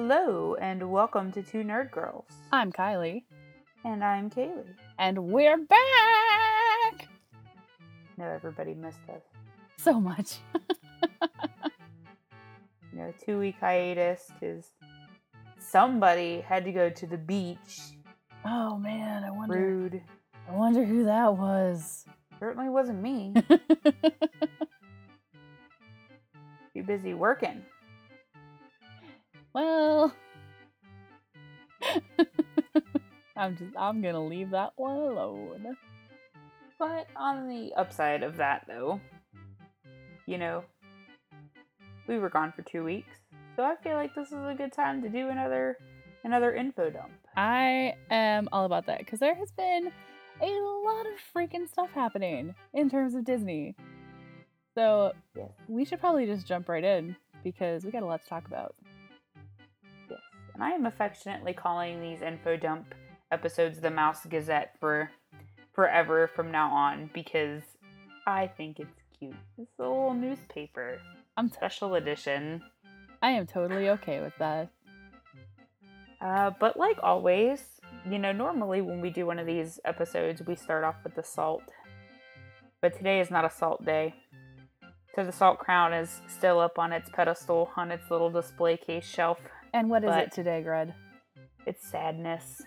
Hello, and welcome to Two Nerd Girls. I'm Kylie, And I'm Kaylee. and we're back know everybody missed us. so much. You know, two week hiatus because somebody had to go to the beach. Oh man, I wonder. Rude. I wonder who that was. Certainly wasn't me. Too busy working. Well, I'm just I'm gonna leave that one alone. But on the upside of that, though, you know, we were gone for two weeks, so I feel like this is a good time to do another another info dump. I am all about that because there has been a lot of freaking stuff happening in terms of Disney. So Yes. we should probably just jump right in because we got a lot to talk about. And I am affectionately calling these info dump episodes the Mouse Gazette for forever from now on because I think it's cute. It's a little newspaper, I'm t- special edition. I am totally okay with that. Uh, but like always, you know, normally when we do one of these episodes, we start off with the salt. But today is not a salt day. So the salt crown is still up on its pedestal on its little display case shelf. And what is But- it today, Gred? It's sadness.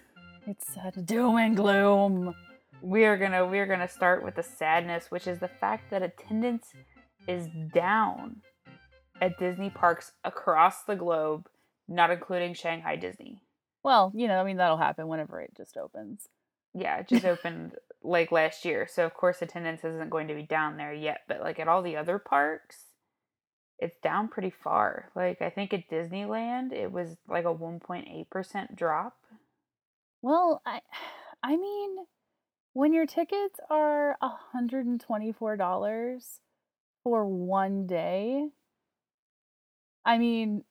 It's sad doom and gloom. We are gonna we are gonna start with the sadness, which is the fact that attendance is down at Disney parks across the globe, not including Shanghai Disney. Well, you know, I mean, that'll happen whenever it just opens. Yeah, it just opened like last year, so of course attendance isn't going to be down there yet. But like at all the other parks, it's down pretty far. Like I think at Disneyland, it was like a 1.8 percent drop. Well, I, I mean, when your tickets are $124 for one day, I mean,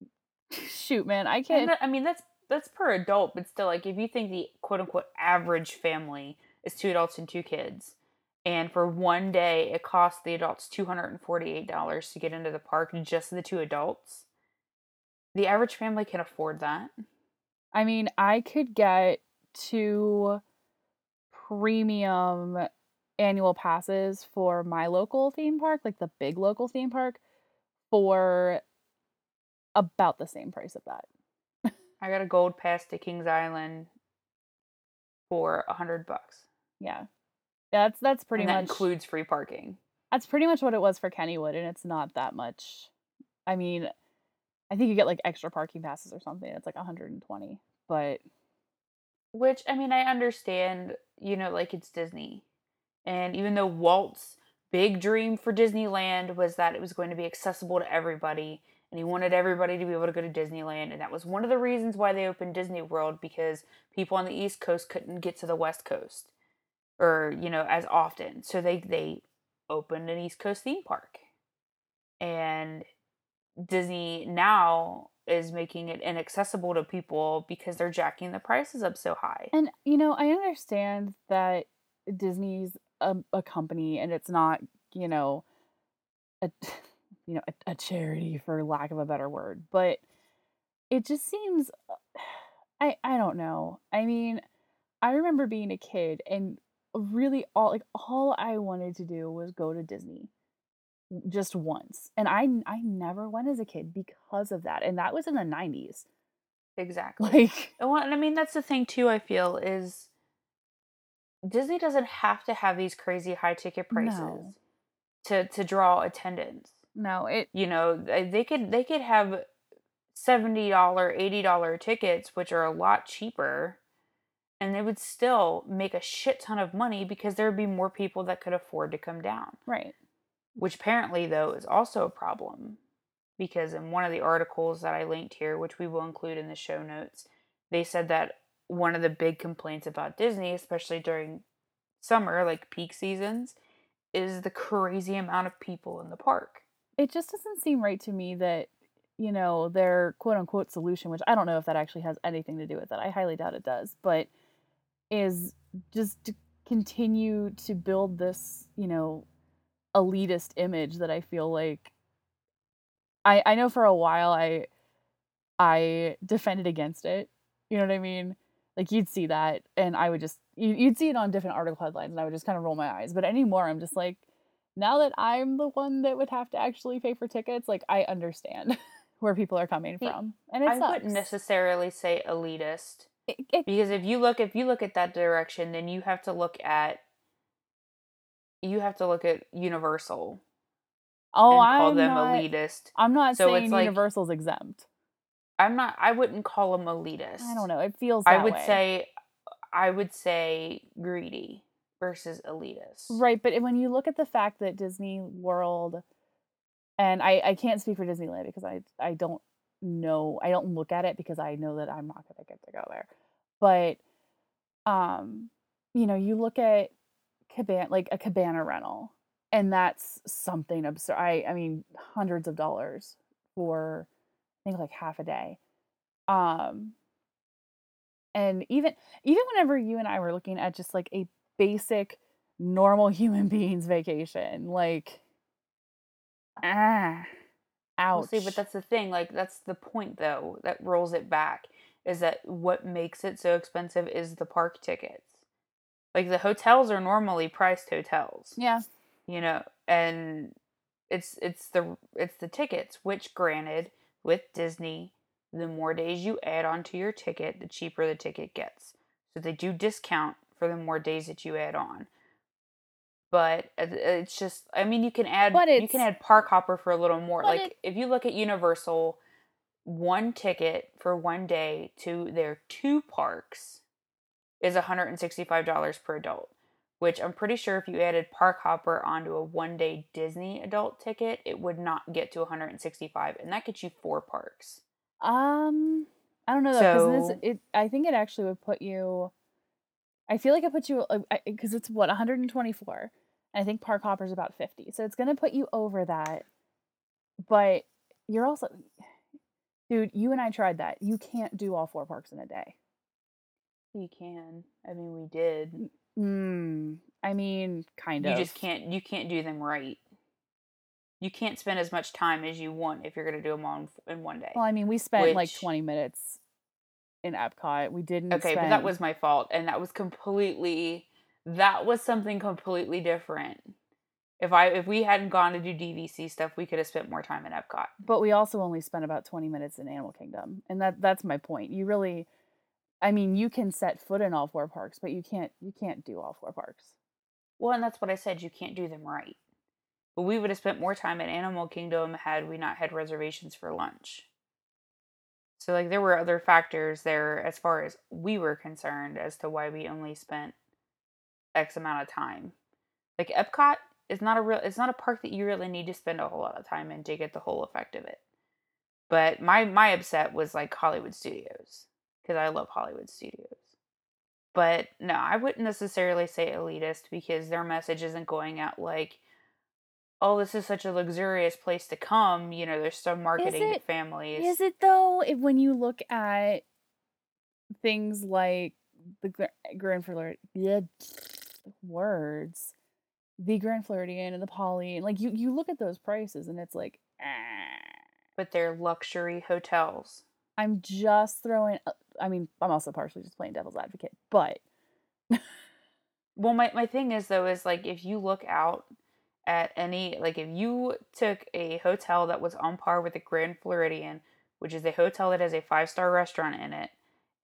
shoot, man, I can't. that- I mean that's that's per adult, but still, like if you think the quote unquote average family is two adults and two kids, and for one day it costs the adults two hundred and forty eight dollars to get into the park, just the two adults. The average family can afford that. I mean, I could get two premium annual passes for my local theme park, like the big local theme park, for about the same price of that. I got a gold pass to Kings Island for a hundred bucks. Yeah. That's that's pretty and that much includes free parking. that's pretty much what it was for Kennywood, and it's not that much. I mean, I think you get like extra parking passes or something. It's like 120, but Which I mean, I understand, you know, like it's Disney. And even though Walt's big dream for Disneyland was that it was going to be accessible to everybody, and he wanted everybody to be able to go to Disneyland, and that was one of the reasons why they opened Disney World because people on the East Coast couldn't get to the West Coast or, you know, as often. So they they opened an East Coast theme park. And Disney now is making it inaccessible to people because they're jacking the prices up so high. and you know, I understand that Disney's a, a company and it's not, you know, a you know, a, a charity for lack of a better word, but it just seems I I don't know. I mean, I remember being a kid and really all like all I wanted to do was go to Disney just once. And I I never went as a kid because of that. And that was in the 90s. Exactly. Like And well, and I mean that's the thing too. I feel is Disney doesn't have to have these crazy high ticket prices No. to to draw attendance. no, it You know, they they could they could have seventy dollar, eighty dollar tickets, which are a lot cheaper, and they would still make a shit ton of money because there would be more people that could afford to come down. right. which apparently though is also a problem because in one of the articles that I linked here, which we will include in the show notes, they said that one of the big complaints about Disney, especially during summer, like peak seasons, is the crazy amount of people in the park. It just doesn't seem right to me that you know, their quote unquote solution, which I don't know if that actually has anything to do with it. I highly doubt it does, but is just to continue to build this, you know, elitist image that I feel like I I know for a while I I defended against it. You know what I mean? Like, you'd see that, and I would just you you'd see it on different article headlines, and I would just kinda roll my eyes, but anymore, I'm just like, now that I'm the one that would have to actually pay for tickets, like, I understand where people are coming from, and I wouldn't necessarily say elitist It it because if you look if you look at that direction, then you have to look at you have to look at Universal Oh, and call I'm them not elitist. I'm not So it's saying like Universal's exempt. I'm not I wouldn't call them elitist. I don't know, it feels I would way. say I would say greedy versus elitist. Right, but when you look at the fact that Disney World and I I can't speak for Disneyland because I I don't know I don't look at it because I know that I'm not gonna get to go there. But, um, you know, you look at caban like a cabana rental, and that's something absurd. I I mean, hundreds of dollars for, I think, like, half a day. Um, and even even whenever you and I were looking at just, like, a basic normal human being's vacation, like Ah, Well, see, but that's the thing, like, that's the point, though, that rolls it back, is that what makes it so expensive is the park tickets. Like, the hotels are normally priced hotels, Yeah. you know, and it's it's the it's the tickets, which granted, with Disney, the more days you add onto your ticket, the cheaper the ticket gets. So they do discount for the more days that you add on. But uh, uh, it's just I mean, you can add you can add Park Hopper for a little more. but it Like, if you look at Universal, 1 ticket for 1 day to their 2 parks is $165 per adult, which I'm pretty sure if you added Park Hopper onto a one-day Disney adult ticket, it would not get to 165, and that gets you 4 parks. Um, I don't know though, So it I think it actually would put you I feel like it puts you, uh, because it's what, 124, and I think Park Hopper's about 50, so it's gonna put you over that, but you're also dude, you and I tried that. You can't do all 4 parks in a day. You can. I mean, we did. Mm, I mean, kind of. You just can't you can't do them right. You can't spend as much time as you want if you're gonna do 'em all in in 1 day, Well, I mean, we spent, like, 20 minutes in Epcot. We didn't Okay, but that was my fault, and that was completely that was something completely different. If I if we hadn't gone to do DVC stuff, we could have spent more time in Epcot. But we also only spent about 20 minutes in Animal Kingdom, and that that's my point. You really I mean, you can set foot in all 4 parks, but you can't you can't do all 4 parks. Well, and that's what I said, you can't do them right. But we would have spent more time in Animal Kingdom had we not had reservations for lunch. So, like, there were other factors there as far as we were concerned as to why we only spent X amount of time. Like, Epcot is not a real it's not a park that you really need to spend a whole lot of time in to get the whole effect of it. But my my upset was, like, Hollywood Studios because I love Hollywood Studios. But, no, I wouldn't necessarily say elitist because their message isn't going out like, "Oh, this is such a luxurious place to come," you know, still Is marketing to families. is it though? If when you look at things like the Gr Grand Flor words, the Grand Floridian and the Poly, like, you you look at those prices and it's like, But they're luxury hotels. I'm just throwing uh, I mean, I'm also partially just playing devil's advocate, but Well, my my thing is, though, is, like, if you look out at any like, if you took a hotel that was on par with the Grand Floridian, which is a hotel that has a five-star restaurant in it,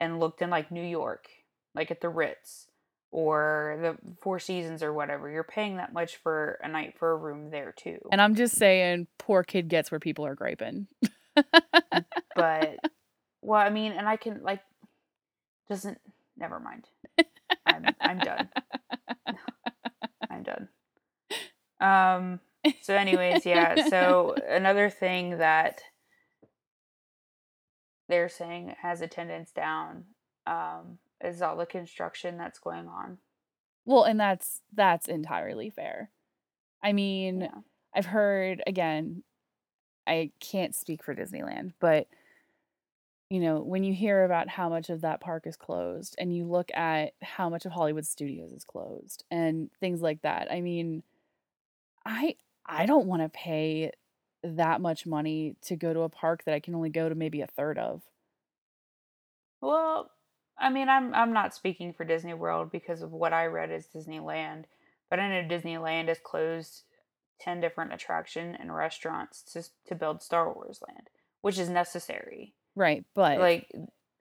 and looked in, like, New York, like at the Ritz or the Four Seasons or whatever, you're paying that much for a night for a room there too. And I'm just saying, poor kid gets where people are griping. But well, I mean, and I can, like doesn't never mind. I'm I'm done. I'm done. Um, so anyways, yeah, so another thing that they're saying has attendance down, um, is all the construction that's going on. Well, and that's that's entirely fair. I mean, Yeah. I've heard again, I can't speak for Disneyland, but you know, when you hear about how much of that park is closed, and you look at how much of Hollywood Studios is closed, and things like that, I mean I I don't wanna pay that much money to go to a park that I can only go to maybe a third of. Well, I mean, I'm I'm not speaking for Disney World because of what I read is Disneyland, but I know Disneyland has closed 10 different attraction and restaurants to to build Star Wars Land, which is necessary. Right, but Like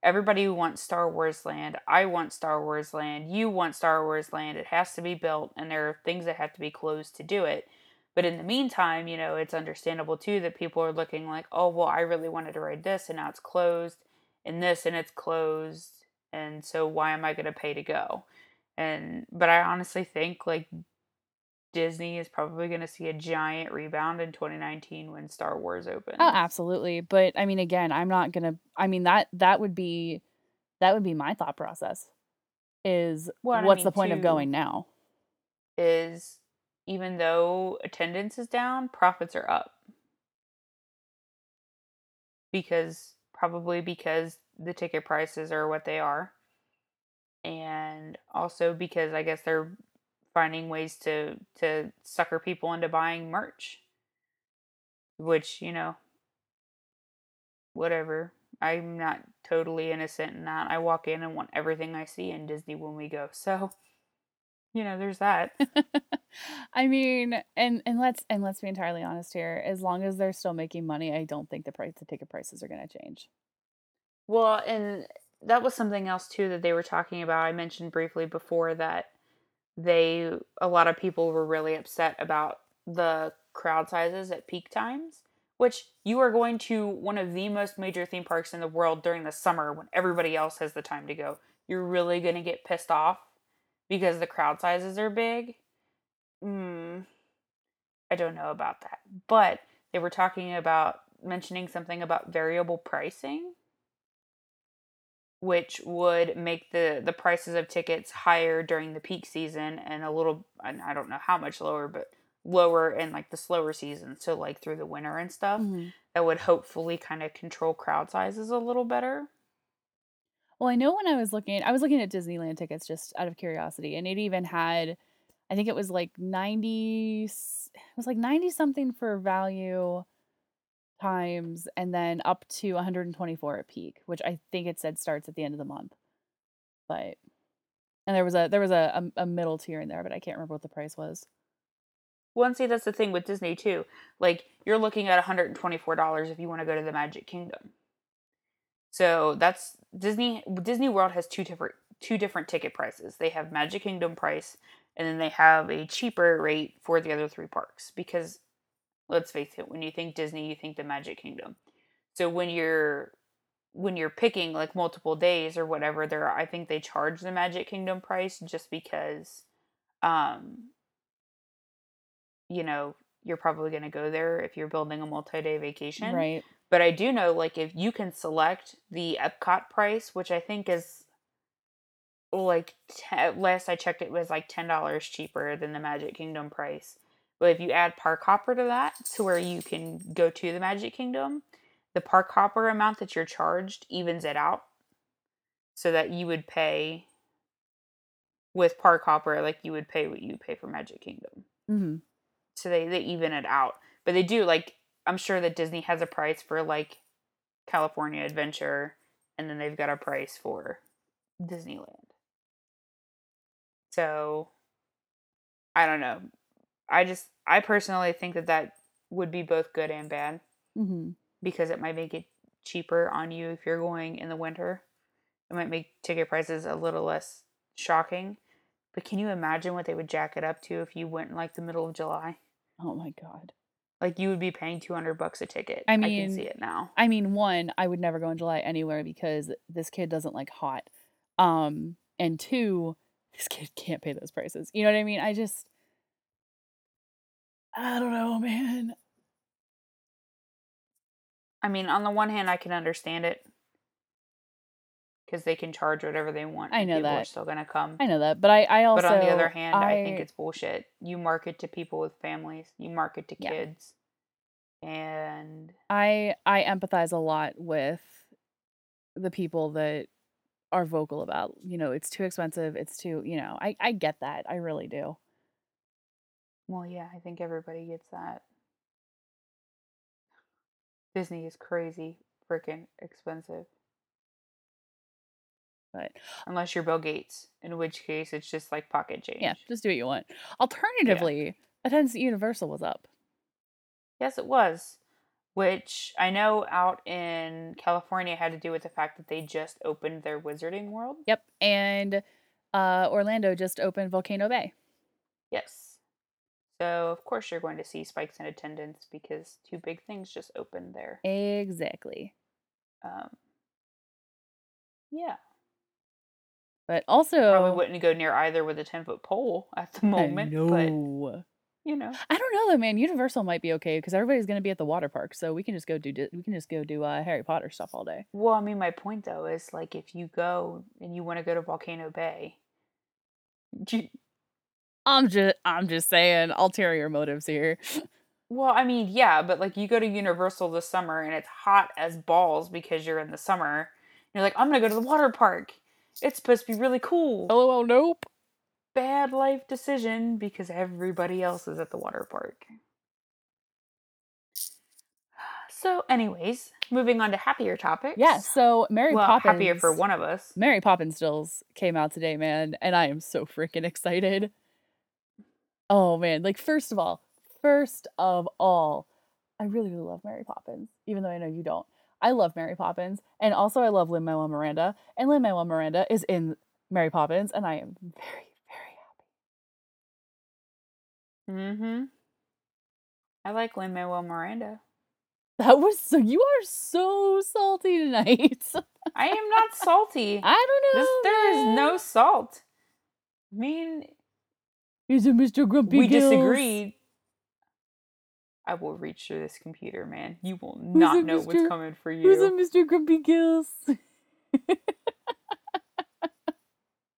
everybody wants Star Wars Land. I want Star Wars Land. You want Star Wars Land. It has to be built and there are things that have to be closed to do it. But in the meantime, you know, it's understandable too that people are looking like, "Oh, well, I really wanted to ride this and now it's closed and this and it's closed." And so why am I going to pay to go? And but I honestly think like Disney is probably going to see a giant rebound in 2019 when Star Wars oh, opens. Oh, absolutely, but, I mean, again, I'm not gonna I mean, that that would be that would be my thought process, is Well, I what's the mean, point of going now? is even though attendance is down, profits are up because probably because the ticket prices are what they are, and also because I guess they're finding ways to to sucker people into buying merch, which, you know, whatever. I'm not totally innocent in that. I walk in and want everything I see in Disney when we go. So, you know, there's that. I mean, and and let's and let's be entirely honest here, as long as they're still making money, I don't think the price the ticket prices are gonna change. Well, and that was something else too that they were talking about. I mentioned briefly before that they a lot of people were really upset about the crowd sizes at peak times, which you are going to one of the most major theme parks in the world during the summer when everybody else has the time to go. You're really going to get pissed off because the crowd sizes are big. Hmm, I don't know about that. But they were talking about mentioning something about variable pricing which would make the the prices of tickets higher during the peak season and a little and I don't know how much lower, but lower in like the slower season, so like through the winter and stuff. Mhm. That would hopefully kind of control crowd sizes a little better. Well, I know when I was looking I was looking at Disneyland tickets just out of curiosity, and it even had I think it was like 90 it was like 90 something for value times and then up to 124 at peak, which I think it said starts at the end of the month. But and there was a there was a a, a middle tier in there, but I can't remember what the price was. Well, see, that's the thing with Disney too. Like you're looking at $124 if you want to go to the Magic Kingdom. So that's Disney Disney World has two different two different ticket prices. They have Magic Kingdom price and then they have a cheaper rate for the other three parks because let's face it, when you think Disney, you think the Magic Kingdom. So when you're when you're picking like multiple days or whatever, there I think they charge the Magic Kingdom price just because um you know, you're probably going to go there if you're building a multi-day vacation. Right. But I do know like if you can select the Epcot price, which I think is like te- last I checked it was like $10 cheaper than the Magic Kingdom price. But if you add park hopper to that to where you can go to the Magic Kingdom, the park hopper amount that you're charged evens it out so that you would pay with park hopper like you would pay what you pay for Magic Kingdom. Mhm. So they they even it out. But they do like I'm sure that Disney has a price for like California Adventure and then they've got a price for Disneyland. So I don't know. I just I personally think that that would be both good and bad Mhm. because it might make it cheaper on you if you're going in the winter. It might make ticket prices a little less shocking. But can you imagine what they would jack it up to if you went in like the middle of July? Oh my god. Like you would be paying 200 bucks a ticket. I I can see it now. I mean, 1, I would never go in July anywhere because this kid doesn't like hot. Um, and 2, this kid can't pay those prices. You know what I mean? I just I don't know, man. I mean, on the one hand, I can understand it because they can charge whatever they want I know people are that. still going to come. I know that, but I I also. But on the other hand, I think it's bullshit. You market to people with families, you market to Yeah. kids, and I I empathize a lot with the people that are vocal about, you know, it's too expensive, it's too, you know, I I get that. I really do. Well, yeah, I think everybody gets that. Disney is crazy freaking expensive. But Unless you're Bill Gates, in which case it's just like pocket change. yeah, just do what you want. Alternatively, attendance at Universal was up. Yes, it was. Which I know out in California had to do with the fact that they just opened their Wizarding World. Yep, and uh, Orlando just opened Volcano Bay. Yes. So of course you're going to see spikes in attendance because two big things just opened there. Exactly. Um, yeah. But also, Probably wouldn't go near either with a ten foot pole at the moment. But know. you know. I don't know though, man. Universal might be okay because everybody's gonna be at the water park, so we can just go do we can just go do uh, Harry Potter stuff all day. Well, I mean, my point though is like if you go and you want to go to Volcano Bay, you, I'm just I'm just saying ulterior motives here. well, I mean, yeah, but like you go to Universal this summer and it's hot as balls because you're in the summer. You're like, I'm gonna go to the water park. It's supposed to be really cool. LOL, nope. Bad life decision because everybody else is at the water park. So, anyways, moving on to happier topics. Yeah, so Mary well, Poppins. happier for one of us. Mary Poppins stills came out today, man, and I am so freaking excited. Oh man, like first of all, first of all, I really really love Mary Poppins, even though I know you don't. I love Mary Poppins, and also I love Lin Manuel Miranda, and Lin Manuel Miranda is in Mary Poppins, and I am very very happy. Mm-hmm. I like Lin Manuel Miranda. That was so you are so salty tonight. I am not salty. I don't know. This, there is no salt. I mean, He's it Mr. Grumpy we Gills. disagreed. I will reach through this computer, man. You will Who's not know what's coming for you. Who's a. Mr. Grumpy Gills?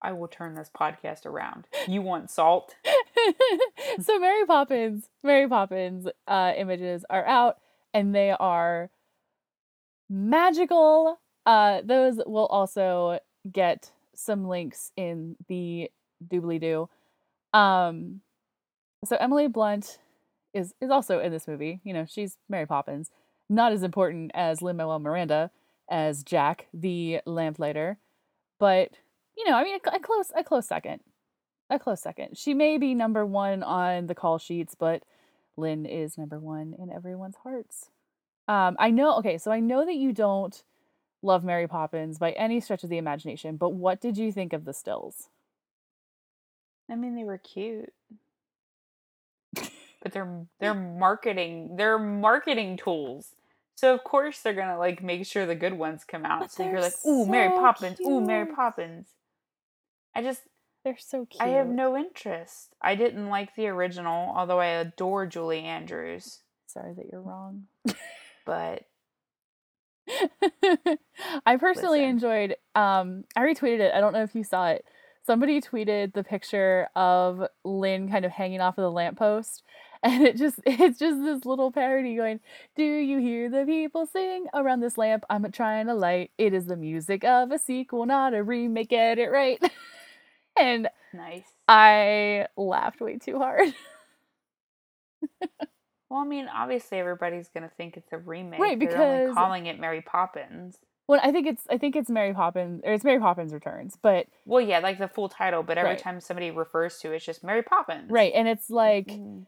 I will turn this podcast around. You want salt? so Mary Poppins, Mary Poppins uh, images are out, and they are magical. Uh, those will also get some links in the doobly doo. Um, so Emily Blunt is is also in this movie. You know, she's Mary Poppins. Not as important as Lin Manuel Miranda as Jack, the lamplighter, but you know, I mean, a, a close a close second, a close second. She may be number one on the call sheets, but Lin is number one in everyone's hearts. Um, I know. Okay, so I know that you don't love Mary Poppins by any stretch of the imagination, but what did you think of the stills? I mean, they were cute, but they're they're marketing they're marketing tools. So of course they're gonna like make sure the good ones come out. But so you're like, ooh, Mary so Poppins, ooh, Mary. Poppins. I just They're so cute. I have no interest. I didn't like the original, although I adore Julie Andrews. Sorry that you're wrong. But I personally Listen. enjoyed um I retweeted it. I don't know if you saw it. Somebody tweeted the picture of Lin kind of hanging off of the lamppost and it just it's just this little parody going, "Do you hear the people sing around this lamp I'm trying to light? It is the music of a sequel, not a remake. Get it right." and nice. I laughed way too hard. Well, I mean, obviously everybody's gonna think it's a remake. Right, because They're only calling it Mary Poppins. Well, I think it's I think it's Mary Poppins or it's Mary Poppins Returns, but Well, yeah, like the full title, but every Right. time somebody refers to it, it's just Mary Poppins. right, and it's like Mm.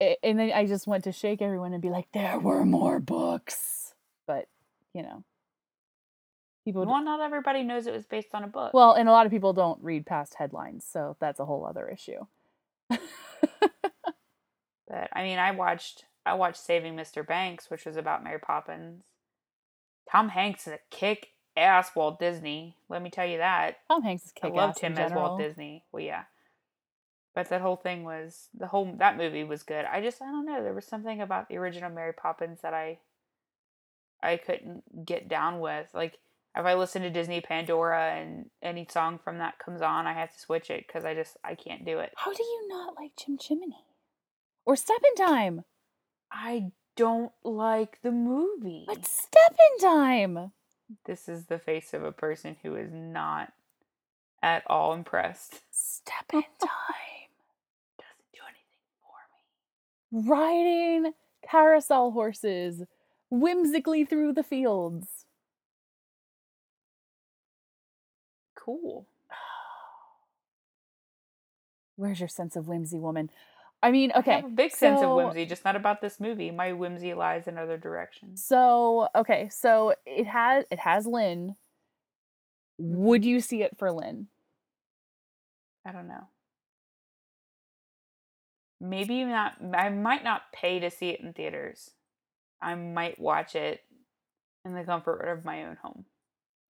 a- and then I just went to shake everyone and be like, there were more books. But, you know, people, Well, not everybody knows it was based on a book. well, and a lot of people don't read past headlines. So that's a whole other issue. but I mean, I watched I watched Saving Mr. Banks, which was about Mary Poppins. Tom Hanks is a kick ass Walt Disney. Let me tell you that. Tom Hanks is kick ass. I loved him as Walt Disney. Well, yeah. But that whole thing was the whole that movie was good. I just I don't know. There was something about the original Mary Poppins that I I couldn't get down with. Like if I listen to Disney Pandora and any song from that comes on, I have to switch it because I just I can't do it. How do you not like Chim Chimney? Or Step in Time? I don't like the movie. But Step in Time! This is the face of a person who is not at all impressed. Step in Time. Doesn't do anything for me. Riding carousel horses whimsically through the fields. Cool. Where's your sense of whimsy, woman? I mean, I okay. have a big sense of whimsy, just not about this movie. My whimsy lies in other directions. So okay, so it has it has Lin. Would mm-hmm. you see it for Lin? I don't know. Maybe not. I might not pay to see it in theaters. I might watch it in the comfort of my own home.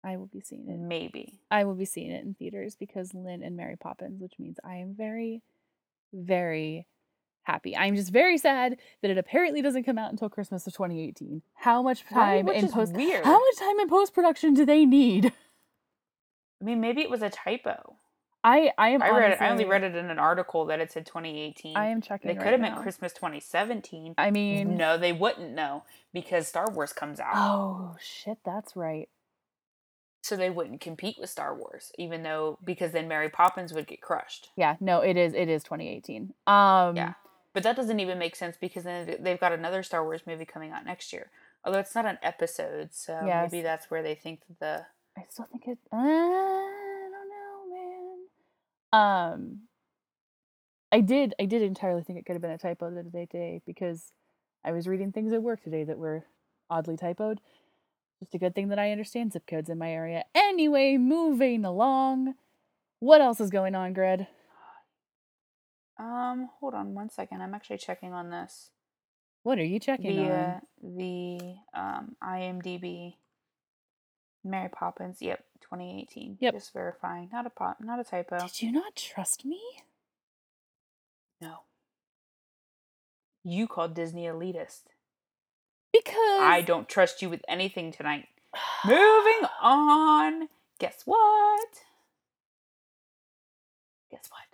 I will be seeing it. Maybe. I will be seeing it in theaters because Lin and Mary Poppins, which means I am very, very happy. I'm just very sad that it apparently doesn't come out until Christmas of 2018. How much time in post? weird. How much time in post production do they need? I mean, maybe it was a typo. I I am. I read it. I only read it in an article that it said 2018. I am checking. They could have meant now. Christmas 2017. I mean, no, they wouldn't know because Star Wars comes out. Oh shit, that's right. So they wouldn't compete with Star Wars, even though because then Mary Poppins would get crushed. Yeah, no, it is. It is 2018. Um, Yeah. But that doesn't even make sense because then they've got another Star Wars movie coming out next year. Although it's not an episode, so Yes. maybe that's where they think that the I still think it. uh, I don't know, man. Um, I did. I did entirely think it could have been a typo the other day because I was reading things at work today that were oddly typoed. Just a good thing that I understand zip codes in my area. Anyway, moving along. What else is going on, Gred? Um. Hold on one second. I'm actually checking on this. What are you checking The on? the um IMDb. Mary Poppins. Yep, 2018. Yep. Just verifying. Not a pop. Not a typo. Did you not trust me? No. You called Disney elitist. Because I don't trust you with anything tonight. Moving on. Guess what? Guess what?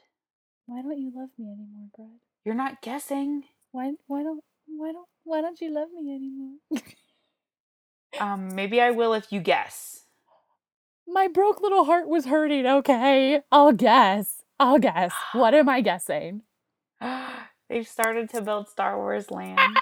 Why don't you love me anymore, Brad? You're not guessing. Why why don't why don't why don't you love me anymore? Um, maybe I will if you guess. My broke little heart was hurting, okay? I'll guess. I'll guess. What am I guessing? They've started to build Star Wars Land.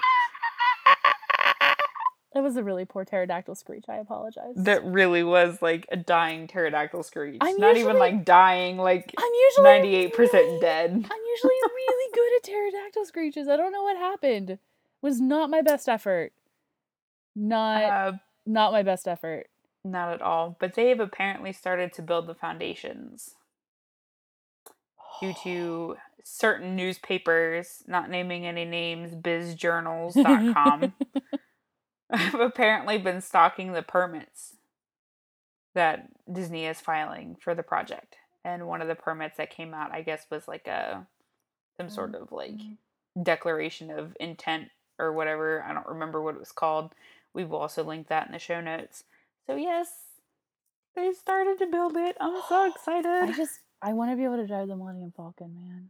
That was a really poor pterodactyl screech. I apologize. That really was like a dying pterodactyl screech. I'm Not even like dying, like I'm usually 98% really- dead. I'm usually really good at pterodactyl screeches. I don't know what happened. Was not my best effort. Not Uh, not my best effort. not at all. But they have apparently started to build the foundations. due to certain newspapers, not naming any names, bizjournals.com, have apparently been stalking the permits that Disney is filing for the project. And one of the permits that came out, I guess, was like a some sort of like mm-hmm. declaration of intent or whatever. I don't remember what it was called. We will also link that in the show notes. So yes, they started to build it. I'm so excited. I just I want to be able to drive the Millennium Falcon, man.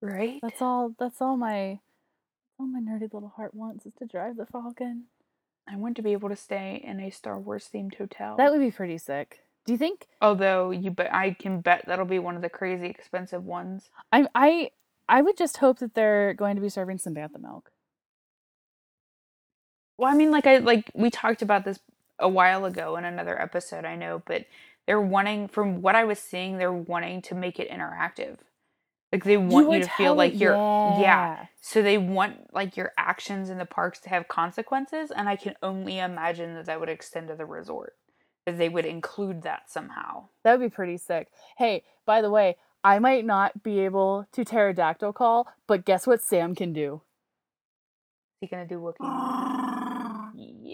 right? That's all. That's all my. All my nerdy little heart wants is to drive the Falcon. I want to be able to stay in a Star Wars themed hotel. That would be pretty sick. Do you think? Although you bet I can bet that'll be one of the crazy expensive ones. I I I would just hope that they're going to be serving some bantha milk. Well, I mean, like I like we talked about this a while ago in another episode, I know, but they're wanting, from what I was seeing, they're wanting to make it interactive. Like they want you, would to feel like you're, yeah. yeah. So they want like your actions in the parks to have consequences, and I can only imagine that that would extend to the resort, that they would include that somehow. That would be pretty sick. Hey, by the way, I might not be able to pterodactyl call, but guess what Sam can do? Is he gonna do Wookiee?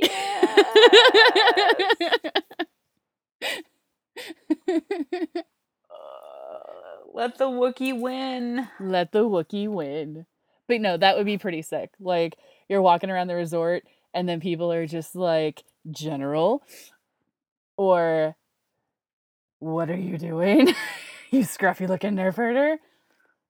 yes. Let the Wookiee win. Let the Wookiee win. But no, that would be pretty sick. Like you're walking around the resort and then people are just like, General, or what are you doing? you scruffy looking nerf herder.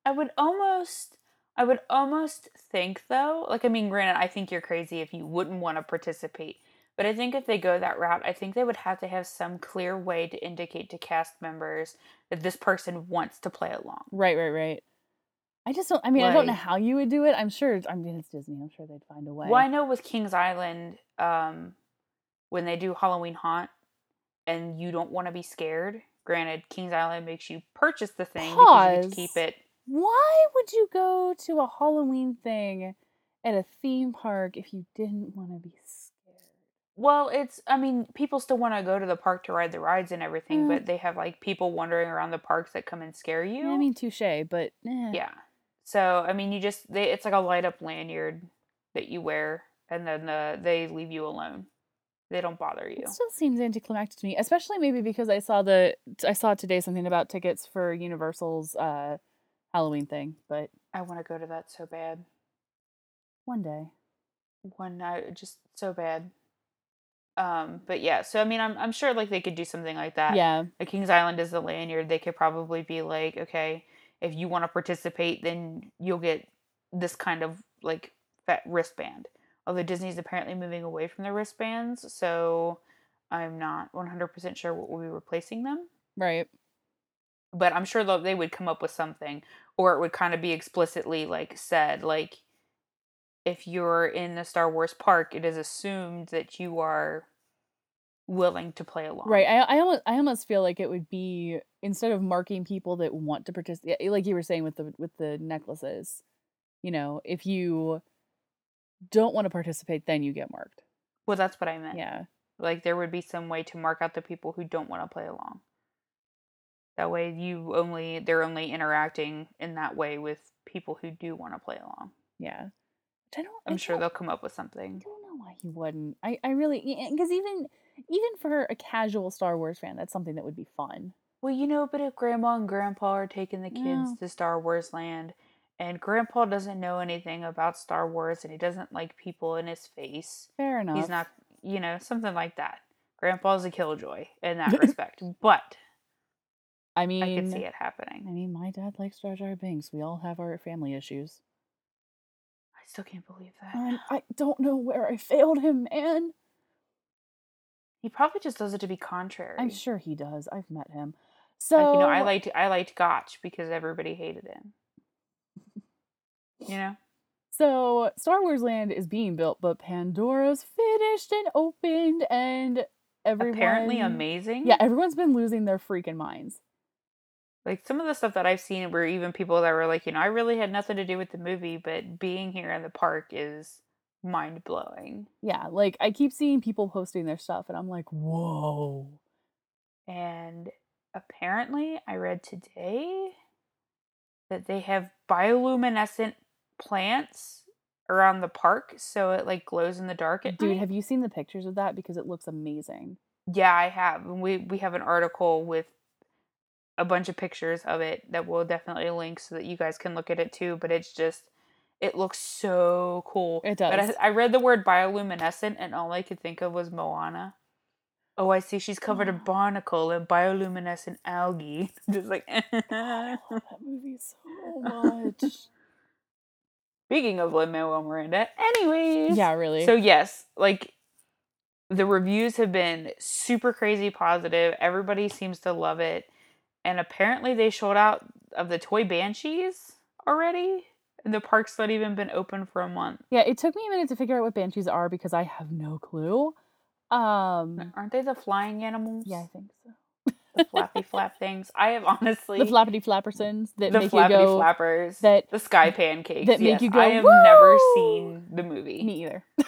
I would almost I would almost think though, like I mean granted I think you're crazy if you wouldn't want to participate. But I think if they go that route, I think they would have to have some clear way to indicate to cast members that this person wants to play along. Right, right, right. I just don't. I mean, I don't know how you would do it. I'm sure. I mean, it's Disney. I'm sure they'd find a way. Well, I know with Kings Island, um, when they do Halloween Haunt, and you don't want to be scared. Granted, Kings Island makes you purchase the thing because you to keep it. Why would you go to a Halloween thing at a theme park if you didn't want to be scared? Well, it's. I mean, people still want to go to the park to ride the rides and everything, Mm. but they have like people wandering around the parks that come and scare you. Yeah, I mean, touche, but eh. Yeah. So I mean, you just they it's like a light up lanyard that you wear, and then uh, they leave you alone. They don't bother you. It still seems anticlimactic to me, especially maybe because I saw the I saw today something about tickets for Universal's uh, Halloween thing, but I want to go to that so bad. one day. One night, just so bad. Um, but yeah, so I mean, I'm I'm sure like they could do something like that. Yeah, Like Kings Island is the lanyard. They could probably be like, okay, if you want to participate, then you'll get this kind of like fat wristband. Although Disney's apparently moving away from the wristbands, so I'm not 100% sure what will be replacing them. right. But I'm sure they would come up with something, or it would kind of be explicitly like said, like if you're in the Star Wars park, it is assumed that you are willing to play along. Right. I I almost I almost feel like it would be instead of marking people that want to participate, like you were saying with the with the necklaces. You know, if you don't want to participate, then you get marked. Well, that's what I meant. Yeah. Like there would be some way to mark out the people who don't want to play along. That way you only they're only interacting in that way with people who do want to play along. Yeah. I don't. I I'm sure don't- they'll come up with something. I don't know why he wouldn't. I I really because even even for a casual Star Wars fan, that's something that would be fun. Well, you know, but if grandma and grandpa are taking the kids Yeah. to Star Wars land and grandpa doesn't know anything about Star Wars and he doesn't like people in his face, Fair enough. he's not, you know, something like that. Grandpa's a killjoy in that respect. But I mean, I can see it happening. I mean, my dad likes Jar Jar Binks. We all have our family issues. Still can't believe that. And I don't know where I failed him, man. He probably just does it to be contrary. I'm sure he does. I've met him. So Like, you know, I liked I liked Gotch because everybody hated him. You know? So Star Wars Land is being built, but Pandora's finished and opened, and everyone Apparently amazing. Yeah, everyone's been losing their freaking minds. Like some of the stuff that I've seen were even people that were like, you know, I really had nothing to do with the movie, but being here in the park is mind blowing. Yeah, like I keep seeing people posting their stuff, and I'm like, whoa. And apparently, I read today that they have bioluminescent plants around the park, so it like glows in the dark at Dude, night. have you seen the pictures of that? Because it looks amazing. Yeah, I have. And we we have an article with a bunch of pictures of it that we'll definitely link so that you guys can look at it too. But it's just it looks so cool. It But does. I, I read the word bioluminescent and all I could think of was Moana. Oh, I see. She's covered in Oh. barnacle and bioluminescent algae. just like. I oh, love that movie so much. Speaking of Lin Manuel Miranda, anyways. yeah, really. So yes, like the reviews have been super crazy positive. Everybody seems to love it. And apparently they showed out of the toy banshees already. And the park's not even been open for a month. yeah, it took me a minute to figure out what banshees are because I have no clue. Um, Aren't they the flying animals? yeah, I think so. The flappy flap things. I have honestly The flappity flappersons that the make you flappity go. flappers. that- the sky pancakes. that make yes, you go, I have never seen the movie. Me either.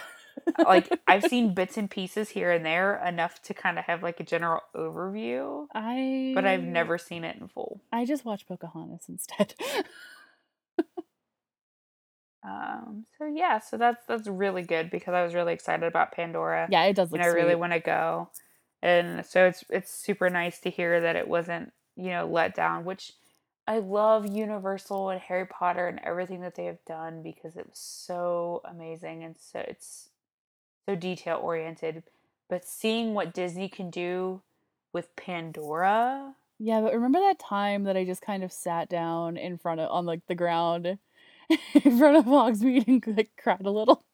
like I've seen bits and pieces here and there enough to kind of have like a general overview, I. but I've never seen it in full. I just watched Pocahontas instead. Um, so yeah, so that's that's really good because I was really excited about Pandora. yeah, it does look and I really want to go, and so it's it's super nice to hear that it wasn't you know let down. Which I love Universal and Harry Potter and everything that they have done because it was so amazing and so it's so detail oriented. But seeing what Disney can do with Pandora, Yeah, but remember that time that I just kind of sat down in front of on like the ground in front of Hogsmeade and like cried a little.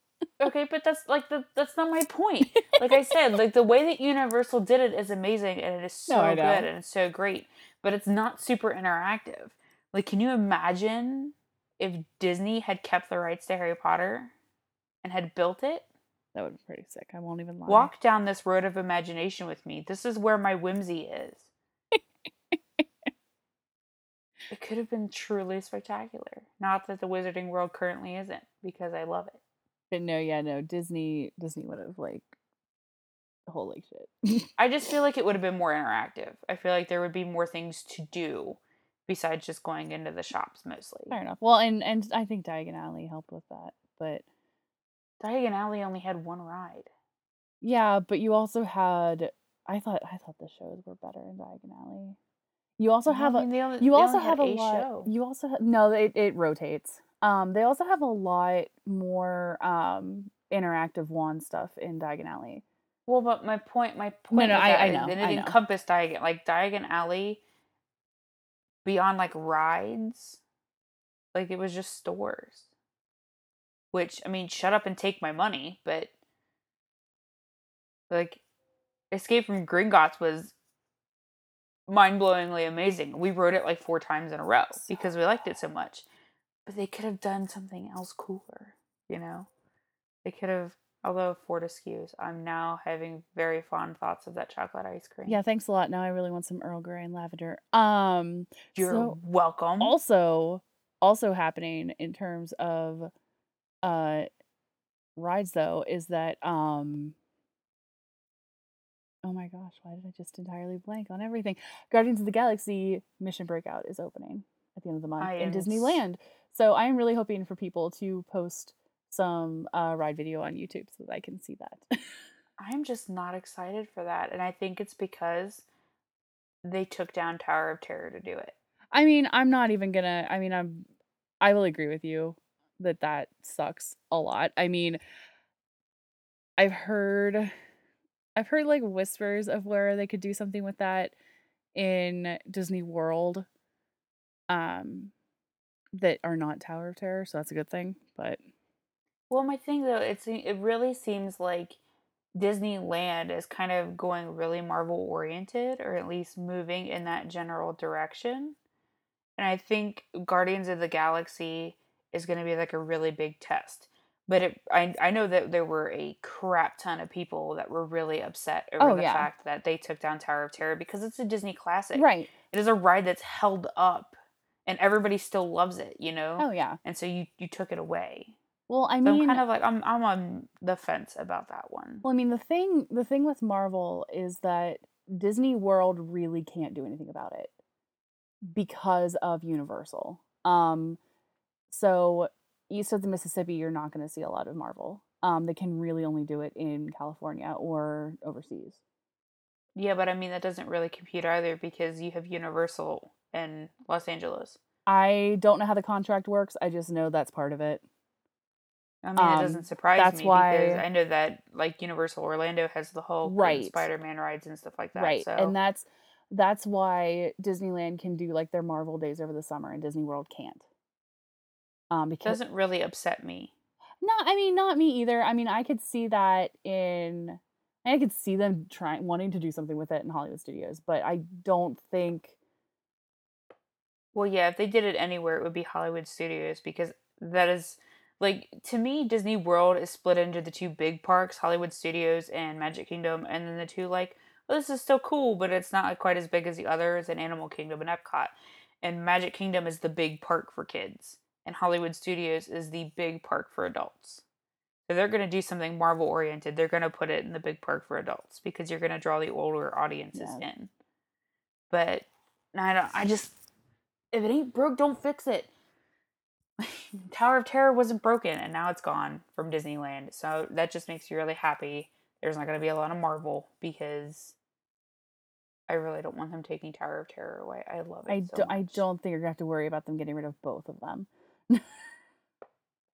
Okay, but that's like the that's not my point. Like I said, like the way that Universal did it is amazing and it is so No, good and it's so great, but it's not super interactive. Like can you imagine if Disney had kept the rights to Harry Potter and had built it, That would be pretty sick. I won't even lie. walk down this road of imagination with me. This is where my whimsy is. it could have been truly spectacular. Not that the wizarding world currently isn't, because I love it. But no, yeah, no. Disney Disney would have like holy shit. I just feel like it would have been more interactive. I feel like there would be more things to do besides just going into the shops mostly. Fair enough. Well, and and I think Diagon Alley helped with that. But Diagon Alley only had one ride. yeah, but you also had I thought I thought the shows were better in Diagon Alley. You also No, have I a mean, they only- you also have a a lot show. you also have, no it, it rotates. Um they also have a lot more um interactive wand stuff in Diagon Alley. Well, but my point, my point, no, with I- I know, it I know. encompassed Diagon, like Diagon Alley, beyond like rides, like it was just stores. Which I mean, shut up and take my money, but like, Escape from Gringotts was mind-blowingly amazing. We wrote it like four times in a row because we liked it so much. But they could have done something else cooler, you know. They could have, although Fortescue's, I'm now having very fond thoughts of that chocolate ice cream. Yeah, thanks a lot. Now I really want some Earl Grey and lavender. Um You're so welcome. also also happening in terms of uh rides though is that um oh my gosh why did i just entirely blank on everything guardians of the galaxy mission breakout is opening at the end of the month I in s- disneyland so i am really hoping for people to post some uh ride video on youtube so that i can see that I'm just not excited for that. And I think it's because they took down Tower of Terror to do it. i mean i'm not even gonna i mean i'm i will agree with you that that sucks a lot i mean I've heard I've heard like whispers of where they could do something with that in Disney World um that are not Tower of Terror, so that's a good thing, but Well, my thing though, it's it really seems like Disneyland is kind of going really Marvel oriented, or at least moving in that general direction. And I think Guardians of the Galaxy is going to be like a really big test. But it, I, I know that there were a crap ton of people that were really upset over Oh, the yeah. fact that they took down Tower of Terror because it's a Disney classic. right. It is a ride that's held up, and everybody still loves it. You know. Oh yeah. And so you you took it away. Well, I So mean I'm kind of like I'm I'm on the fence about that one. well, I mean the thing the thing with Marvel is that Disney World really can't do anything about it because of Universal. Um so east of the Mississippi you're not going to see a lot of Marvel. Um they can really only do it in California or overseas. Yeah, but I mean that doesn't really compute either because you have Universal in Los Angeles. I don't know how the contract works. I just know that's part of it. I mean, it Um, doesn't surprise that's me because I know that like Universal Orlando has the whole Right. Spider-Man rides and stuff like that. right. So And that's that's why Disneyland can do like their Marvel days over the summer and Disney World can't. Um because doesn't really upset me. No, I mean not me either. I mean I could see that in I could see them trying wanting to do something with it in Hollywood Studios, but I don't think Well, yeah, if they did it anywhere, it would be Hollywood Studios because that is like to me, Disney World is split into the two big parks, Hollywood Studios and Magic Kingdom, and then the two like, well, this is still cool, but it's not like, quite as big as the others, and Animal Kingdom and Epcot. And Magic Kingdom is the big park for kids, and Hollywood Studios is the big park for adults. So they're going to do something Marvel oriented. They're going to put it in the big park for adults because you're going to draw the older audiences Yeah. in. But I don't. I just if it ain't broke, don't fix it. Tower of Terror wasn't broken, and now it's gone from Disneyland. So that just makes me really happy. There's not going to be a lot of Marvel because I really don't want them taking Tower of Terror away. I love it. I, so do, I don't think you're gonna have to worry about them getting rid of both of them.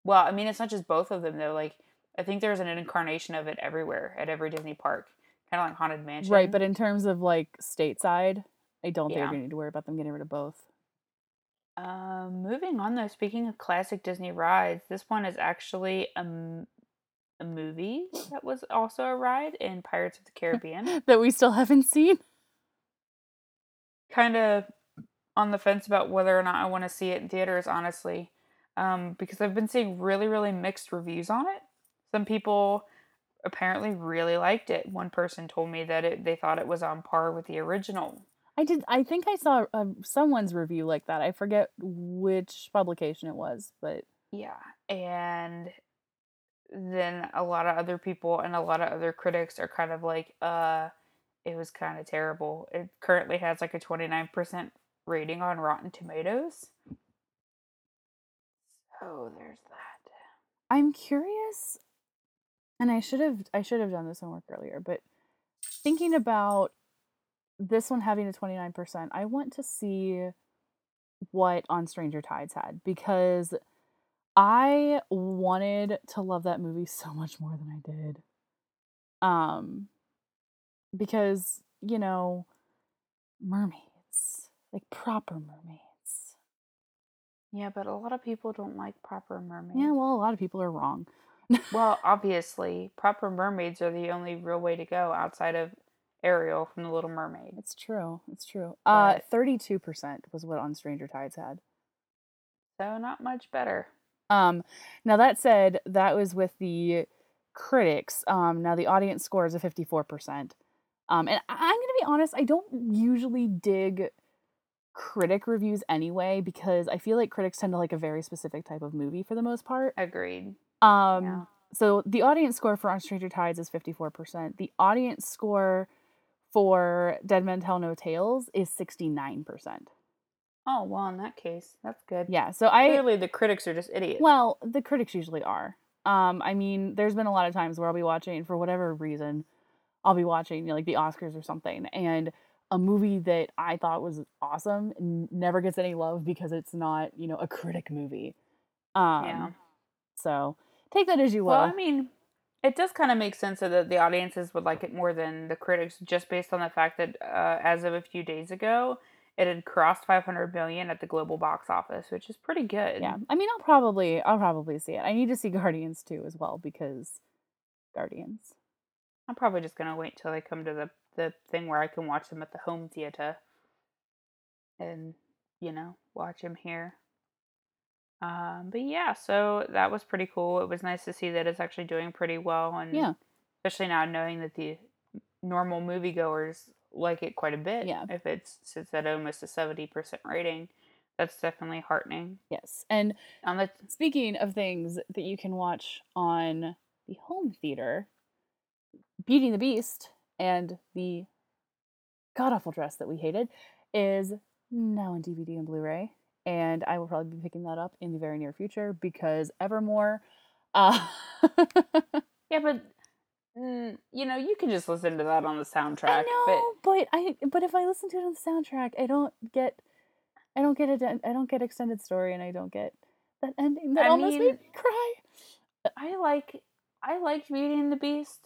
Well, I mean, it's not just both of them though. Like, I think there's an incarnation of it everywhere at every Disney park, kind of like Haunted Mansion. Right, but in terms of like stateside, I don't think Yeah. you're need to worry about them getting rid of both. Um, moving on though, speaking of classic Disney rides, this one is actually a, m- a movie that was also a ride in Pirates of the Caribbean. that we still haven't seen. kind of on the fence about whether or not I want to see it in theaters, honestly. Um, because I've been seeing really, really mixed reviews on it. Some people apparently really liked it. One person told me that it, they thought it was on par with the original. I did. I think I saw um, someone's review like that. I forget which publication it was, but Yeah, and then a lot of other people and a lot of other critics are kind of like, uh, it was kind of terrible. It currently has like a 29% rating on Rotten Tomatoes. So there's that. I'm curious. And I should have I should have done this homework earlier, but thinking about this one having a 29%, I want to see what On Stranger Tides had because I wanted to love that movie so much more than I did. Um because, you know, mermaids, like proper mermaids. Yeah, but a lot of people don't like proper mermaids. Yeah, well, a lot of people are wrong. Well, obviously, proper mermaids are the only real way to go outside of Ariel from The Little Mermaid. It's true. It's true. Uh 32% was what On Stranger Tides had. so not much better. Um, now that said, that was with the critics. Um, now the audience score is a 54%. Um, and I'm going to be honest, I don't usually dig critic reviews anyway because I feel like critics tend to like a very specific type of movie for the most part. Agreed. Um, Yeah. so the audience score for On Stranger Tides is 54%. The audience score for Dead Men Tell No Tales is 69%. Oh, well, in that case, that's good. Yeah, so I Clearly, the critics are just idiots. Well, the critics usually are. Um, I mean, there's been a lot of times where I'll be watching, for whatever reason, I'll be watching, you know, like the Oscars or something, and a movie that I thought was awesome n- never gets any love because it's not, you know, a critic movie. Um, yeah. So take that as you will. Well, I mean, it does kind of make sense that the audiences would like it more than the critics, just based on the fact that uh, as of a few days ago, it had crossed 500 million at the global box office, which is pretty good. yeah, I mean, I'll probably, I'll probably see it. I need to see Guardians too as well because Guardians. I'm probably just gonna wait till they come to the the thing where I can watch them at the home theater, and you know, watch them here. Um, but yeah, so that was pretty cool. It was nice to see that it's actually doing pretty well, and Yeah, especially now knowing that the normal moviegoers like it quite a bit. Yeah. If it's sits at almost a seventy percent rating, that's definitely heartening. yes. And On the Speaking of things that you can watch on the home theater, Beauty and the Beast and the god awful dress that we hated is now on DVD and Blu-ray, and I will probably be picking that up in the very near future because Evermore. Uh, yeah, but mm, you know, you can just listen to that on the soundtrack. I know, but I but if I listen to it on the soundtrack, I don't get I don't get it. I don't get extended story, and I don't get that ending that I almost made mean, me cry. I like I liked Beauty and the Beast.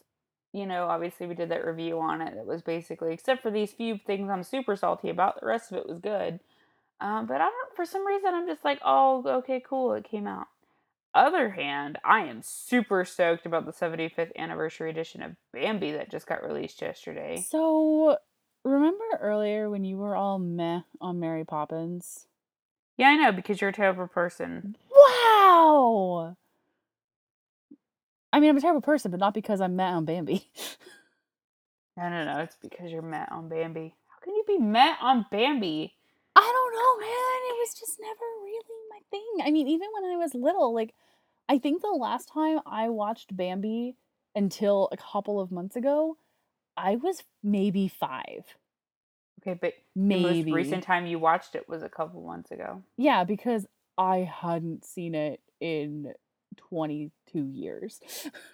You know, obviously we did that review on it. It was basically except for these few things I'm super salty about. The rest of it was good. Um, but I don't. For some reason, I'm just like, oh, okay, cool. It came out. Other hand, I am super stoked about the 75th anniversary edition of Bambi that just got released yesterday. So, remember earlier when you were all meh on Mary Poppins? Yeah, I know because you're a terrible person. Wow! I mean, I'm a terrible person, but not because I'm meh on Bambi. No, no, no. It's because you're met on Bambi. How can you be met on Bambi? I don't know, man. It was just never really my thing. I mean, even when I was little, like, I think the last time I watched Bambi until a couple of months ago, I was maybe five. Okay, but the most Maybe. recent time you watched it was a couple months ago. Yeah, because I hadn't seen it in 22 years.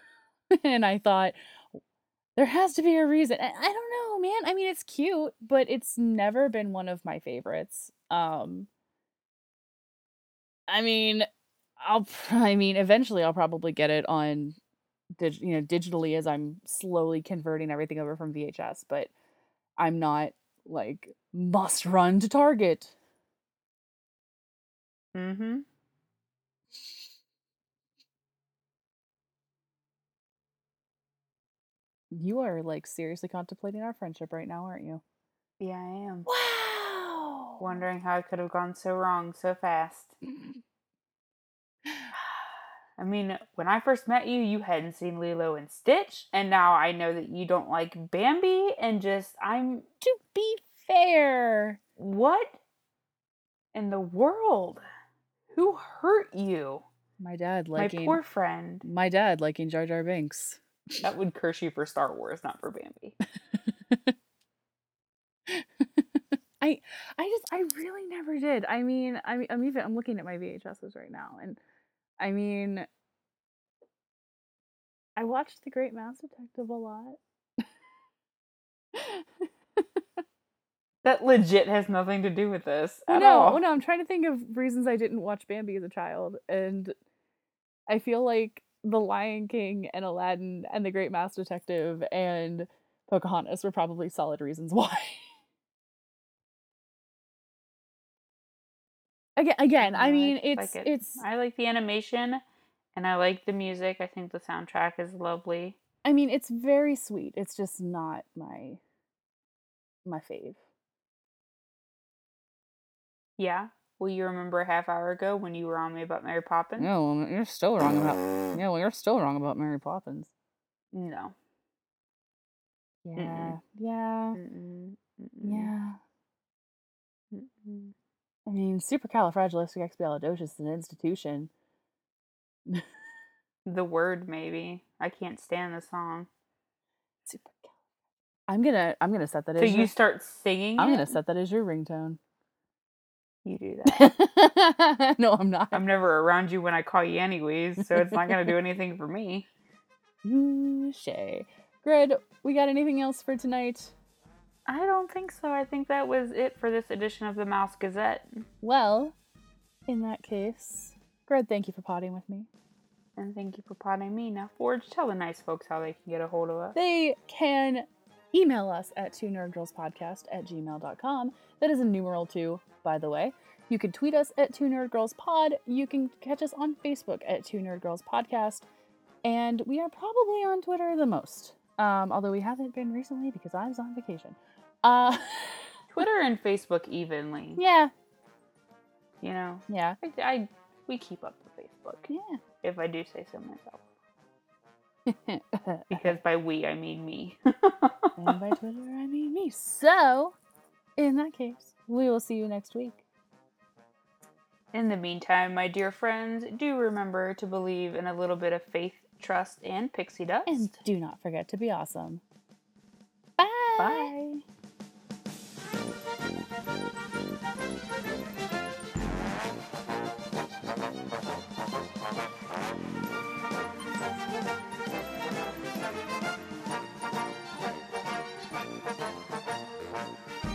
and I thought there has to be a reason. I, I don't know, man. I mean, it's cute, but it's never been one of my favorites. Um I mean, I'll I mean, eventually I'll probably get it on dig, you know, digitally as I'm slowly converting everything over from VHS, but I'm not like must run to Target. Mm-hmm. You are like seriously contemplating our friendship right now, aren't you? Yeah, I am. Wow. Wondering how it could have gone so wrong so fast. Mm. I mean, when I first met you, you hadn't seen Lilo and Stitch, and now I know that you don't like Bambi, and just, I'm. To be fair, What in the world? Who hurt you? my dad My poor friend. my dad liking Jar Jar Binks. That would curse you for Star Wars, not for Bambi. I I just I really never did. I mean, I mean, I'm even I'm looking at my VHSs right now, and I mean, I watched The Great Mouse Detective a lot. That legit has nothing to do with this. At no, all. no, I'm trying to think of reasons I didn't watch Bambi as a child, and I feel like The Lion King and Aladdin and The Great Mouse Detective and Pocahontas were probably solid reasons why. again, again, I No, mean, just it's like it. it's. I like the animation, and I like the music. I think the soundtrack is lovely. I mean, it's very sweet. It's just not my my fave. Yeah. Will you remember a half hour ago when you were on me about Mary Poppins? No, well, you're still wrong about. Yeah, well, you're still wrong about Mary Poppins. No. Yeah, yeah, Mm-mm. Mm-mm. yeah. Mm-mm. I mean, supercalifragilisticexpialidocious is an institution. The word maybe. I can't stand the song. Supercal. I'm gonna I'm gonna set that So as you your, start singing. I'm gonna set that as your ringtone. You do that. no, I'm not. I'm never around you when I call you anyways, so it's not gonna do anything for me. Shay. Grid, we got anything else for tonight? I don't think so. I think that was it for this edition of the Mouse Gazette. Well, in that case, Grid, thank you for potting with me. And thank you for potting me. Now, Forge, tell the nice folks how they can get a hold of us. They can email us at two nerdgirlspodcast at gmail.com. That is a numeral two, by the way. You can tweet us at two nerdgirlspod. You can catch us on Facebook at two nerdgirlspodcast. And we are probably on Twitter the most. Um, although we haven't been recently because I was on vacation. Uh, Twitter and Facebook evenly. yeah, You know, yeah, I, I we keep up with Facebook, yeah. if I do say so myself. Because by we, I mean me. and by Twitter, I mean me. So, in that case, we will see you next week. In the meantime, my dear friends, do remember to believe in a little bit of faith, trust, and pixie dust. And do not forget to be awesome. Bye. Bye. Thank you.